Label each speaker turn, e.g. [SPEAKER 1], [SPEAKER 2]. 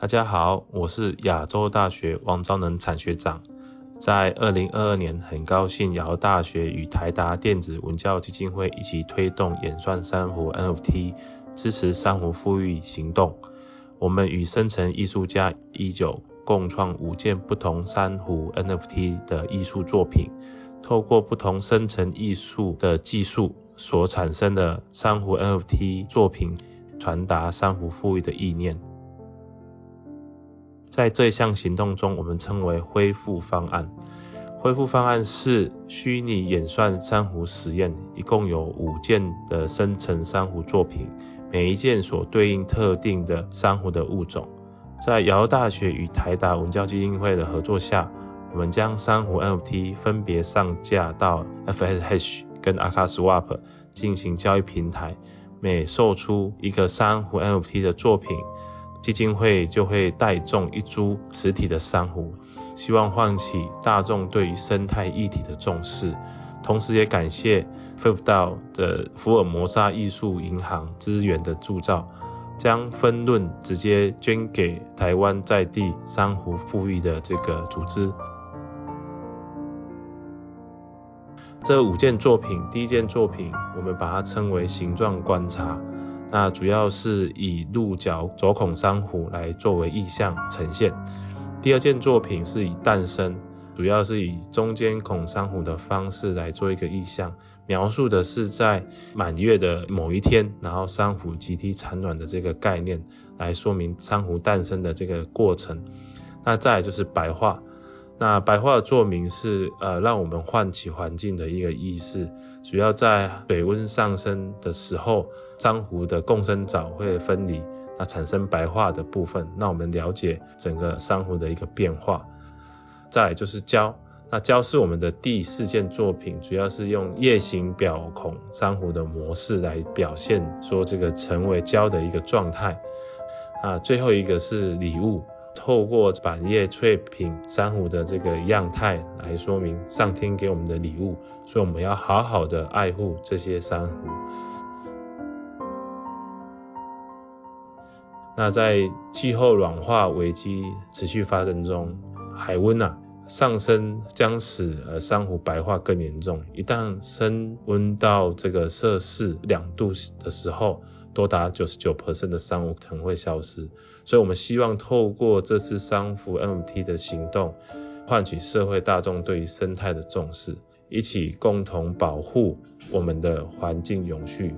[SPEAKER 1] 大家好，我是亚洲大学王昭能产学长。在二零二二年，很高兴亚洲大学与台达电子文教基金会一起推动演算珊瑚 NFT，支持珊瑚富裕行动。我们与生成艺术家一九共创五件不同珊瑚 NFT 的艺术作品，透过不同生成艺术的技术所产生的珊瑚 NFT 作品，传达珊瑚富裕的意念。在这一项行动中，我们称为恢复方案。恢复方案是虚拟演算珊瑚实验，一共有五件的生成珊瑚作品，每一件所对应特定的珊瑚的物种。在瑶大学与台达文教基金会的合作下，我们将珊瑚 NFT 分别上架到 FSH 跟 Akaswap 进行交易平台，每售出一个珊瑚 NFT 的作品。基金会就会带种一株实体的珊瑚，希望唤起大众对于生态议题的重视，同时也感谢 f i f 道的福尔摩沙艺术银行资源的铸造，将分论直接捐给台湾在地珊瑚富裕的这个组织。这五件作品，第一件作品我们把它称为形状观察。那主要是以鹿角左孔珊瑚来作为意象呈现。第二件作品是以诞生，主要是以中间孔珊瑚的方式来做一个意象，描述的是在满月的某一天，然后珊瑚集体产卵的这个概念，来说明珊瑚诞生的这个过程。那再就是白化，那白化的作名是呃让我们唤起环境的一个意识。主要在水温上升的时候，珊瑚的共生藻会分离，那产生白化的部分。那我们了解整个珊瑚的一个变化。再就是礁，那礁是我们的第四件作品，主要是用叶形表孔珊瑚的模式来表现说这个成为礁的一个状态。啊，最后一个是礼物。透过板叶翠屏珊瑚的这个样态来说明上天给我们的礼物，所以我们要好好的爱护这些珊瑚。那在气候暖化危机持续发生中，海温啊上升将使呃珊瑚白化更严重。一旦升温到这个摄氏两度的时候，多达九十九的珊瑚可能会消失，所以我们希望透过这次珊瑚 MT 的行动，唤起社会大众对于生态的重视，一起共同保护我们的环境永续。